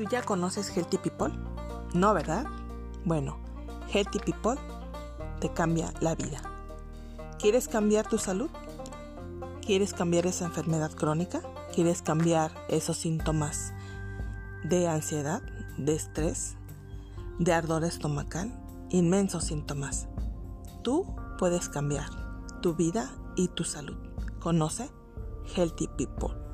¿Tú ya conoces Healthy People? No, ¿verdad? Bueno, Healthy People te cambia la vida. ¿Quieres cambiar tu salud? ¿Quieres cambiar esa enfermedad crónica? ¿Quieres cambiar esos síntomas de ansiedad, de estrés, de ardor estomacal? Inmensos síntomas. Tú puedes cambiar tu vida y tu salud. Conoce Healthy People.